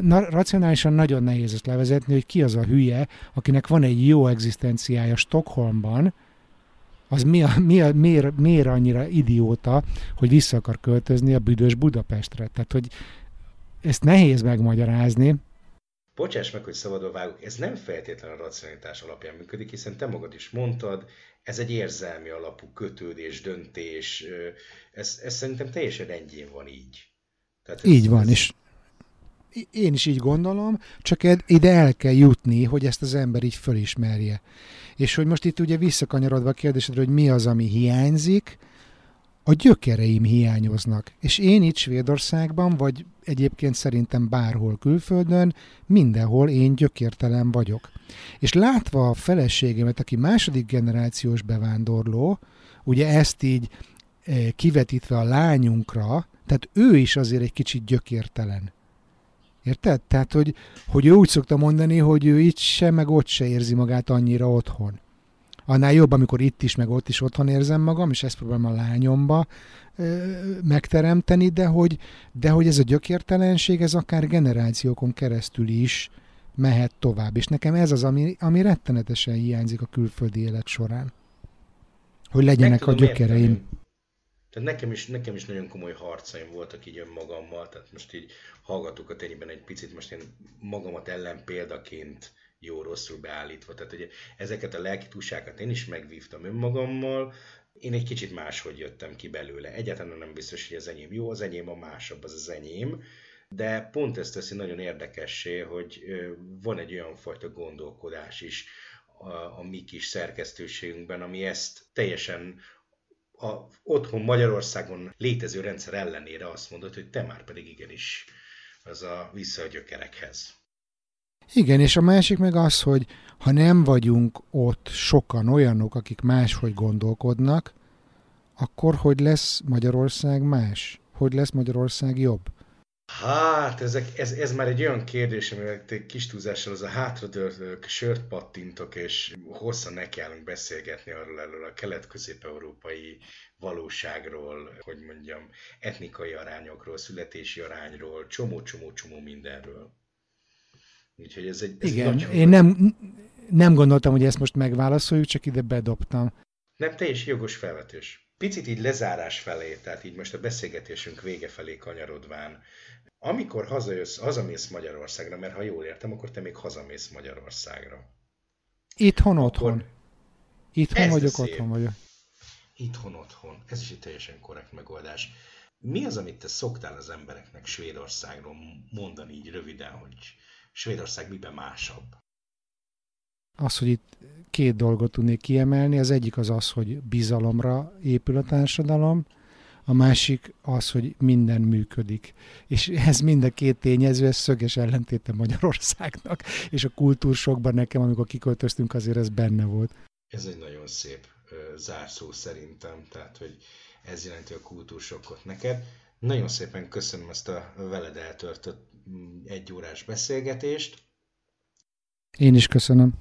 Na, racionálisan nagyon nehéz ezt levezetni, hogy ki az a hülye, akinek van egy jó egzisztenciája Stockholmban, az mi a, mi a, miért, miért annyira idióta, hogy vissza akar költözni a büdös Budapestre. Tehát, hogy ezt nehéz megmagyarázni. Bocsáss meg, hogy szabadon vágok, ez nem feltétlenül a racionalitás alapján működik, hiszen te magad is mondtad, ez egy érzelmi alapú kötődés, döntés, ez, ez szerintem teljesen rendjén van így. Tehát ez, így van, ez... és én is így gondolom, csak ide el kell jutni, hogy ezt az ember így fölismerje. És hogy most itt ugye visszakanyarodva a kérdésedre, hogy mi az, ami hiányzik, a gyökereim hiányoznak, és én itt Svédországban, vagy egyébként szerintem bárhol külföldön, mindenhol én gyökértelen vagyok. És látva a feleségemet, aki második generációs bevándorló, ugye ezt így eh, kivetítve a lányunkra, tehát ő is azért egy kicsit gyökértelen. Érted? Tehát, hogy, hogy ő úgy szokta mondani, hogy ő itt se, meg ott se érzi magát annyira otthon annál jobb, amikor itt is, meg ott is otthon érzem magam, és ezt próbálom a lányomba ö, megteremteni, de hogy, de hogy ez a gyökértelenség, ez akár generációkon keresztül is mehet tovább. És nekem ez az, ami, ami rettenetesen hiányzik a külföldi élet során. Hogy legyenek a gyökereim. Érteni. Tehát nekem is, nekem is nagyon komoly harcaim voltak így önmagammal, tehát most így hallgatókat ennyiben egy picit, most én magamat ellen példaként jó-rosszul beállítva. Tehát ugye ezeket a lelki túlságokat én is megvívtam önmagammal, én egy kicsit máshogy jöttem ki belőle. Egyáltalán nem biztos, hogy az enyém jó, az enyém a másabb, az az enyém, de pont ezt teszi nagyon érdekessé, hogy van egy olyan fajta gondolkodás is a, a mi kis szerkesztőségünkben, ami ezt teljesen a otthon Magyarországon létező rendszer ellenére azt mondod, hogy te már pedig igenis az a vissza a gyökerekhez. Igen, és a másik meg az, hogy ha nem vagyunk ott sokan olyanok, akik máshogy gondolkodnak, akkor hogy lesz Magyarország más? Hogy lesz Magyarország jobb? Hát, ezek, ez, ez már egy olyan kérdés, amivel kis túlzással az a hátradőlök, sört pattintok, és hosszan nekiállunk beszélgetni arról erről a kelet-közép-európai valóságról, hogy mondjam, etnikai arányokról, születési arányról, csomó-csomó-csomó mindenről. Úgyhogy ez egy... Ez Igen, egy én nem, nem gondoltam, hogy ezt most megválaszoljuk, csak ide bedobtam. Nem, teljesen jogos felvetés. Picit így lezárás felé, tehát így most a beszélgetésünk vége felé kanyarodván, amikor hazajössz, hazamész Magyarországra, mert ha jól értem, akkor te még hazamész Magyarországra. Itthon, akkor otthon. Itthon vagyok, szép. otthon vagyok. Itthon, otthon. Ez is egy teljesen korrekt megoldás. Mi az, amit te szoktál az embereknek Svédországról mondani így röviden, hogy Svédország miben másabb? Az, hogy itt két dolgot tudnék kiemelni. Az egyik az az, hogy bizalomra épül a társadalom, a másik az, hogy minden működik. És ez mind a két tényező, ez szöges ellentéte Magyarországnak, és a kultúrsokban nekem, amikor kiköltöztünk, azért ez benne volt. Ez egy nagyon szép zárszó szerintem, tehát, hogy ez jelenti a kultúrsokot neked. Nagyon szépen köszönöm ezt a veled eltöltött mm, egyórás beszélgetést. Én is köszönöm.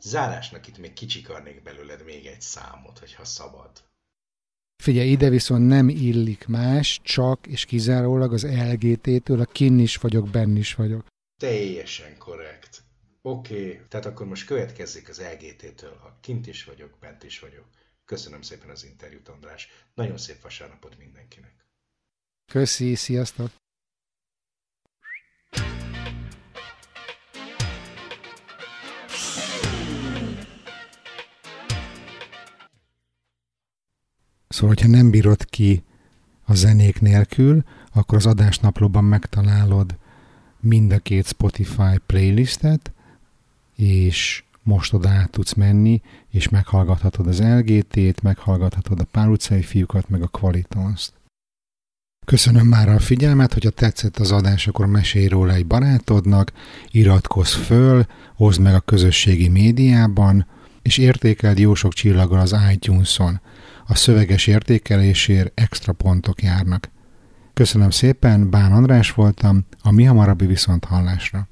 Zárásnak itt még kicsikarnék belőled még egy számot, hogyha szabad. Figyelj, ide viszont nem illik más, csak és kizárólag az LGT-től, a kin is vagyok, benn is vagyok. Teljesen korrekt. Oké, okay, tehát akkor most következzék az LGT-től, a kint is vagyok, bent is vagyok. Köszönöm szépen az interjút, András. Nagyon szép vasárnapot mindenkinek. Köszi, sziasztok! Szóval, hogyha nem bírod ki a zenék nélkül, akkor az adásnaplóban megtalálod mind a két Spotify playlistet, és most oda át tudsz menni, és meghallgathatod az LGT-t, meghallgathatod a pár utcai fiúkat, meg a Qualitons-t. Köszönöm már a figyelmet, hogyha tetszett az adás, akkor mesélj róla egy barátodnak, iratkozz föl, oszd meg a közösségi médiában, és értékeld jó sok csillaggal az iTunes-on a szöveges értékelésért extra pontok járnak. Köszönöm szépen, Bán András voltam, a mi hamarabbi viszont hallásra.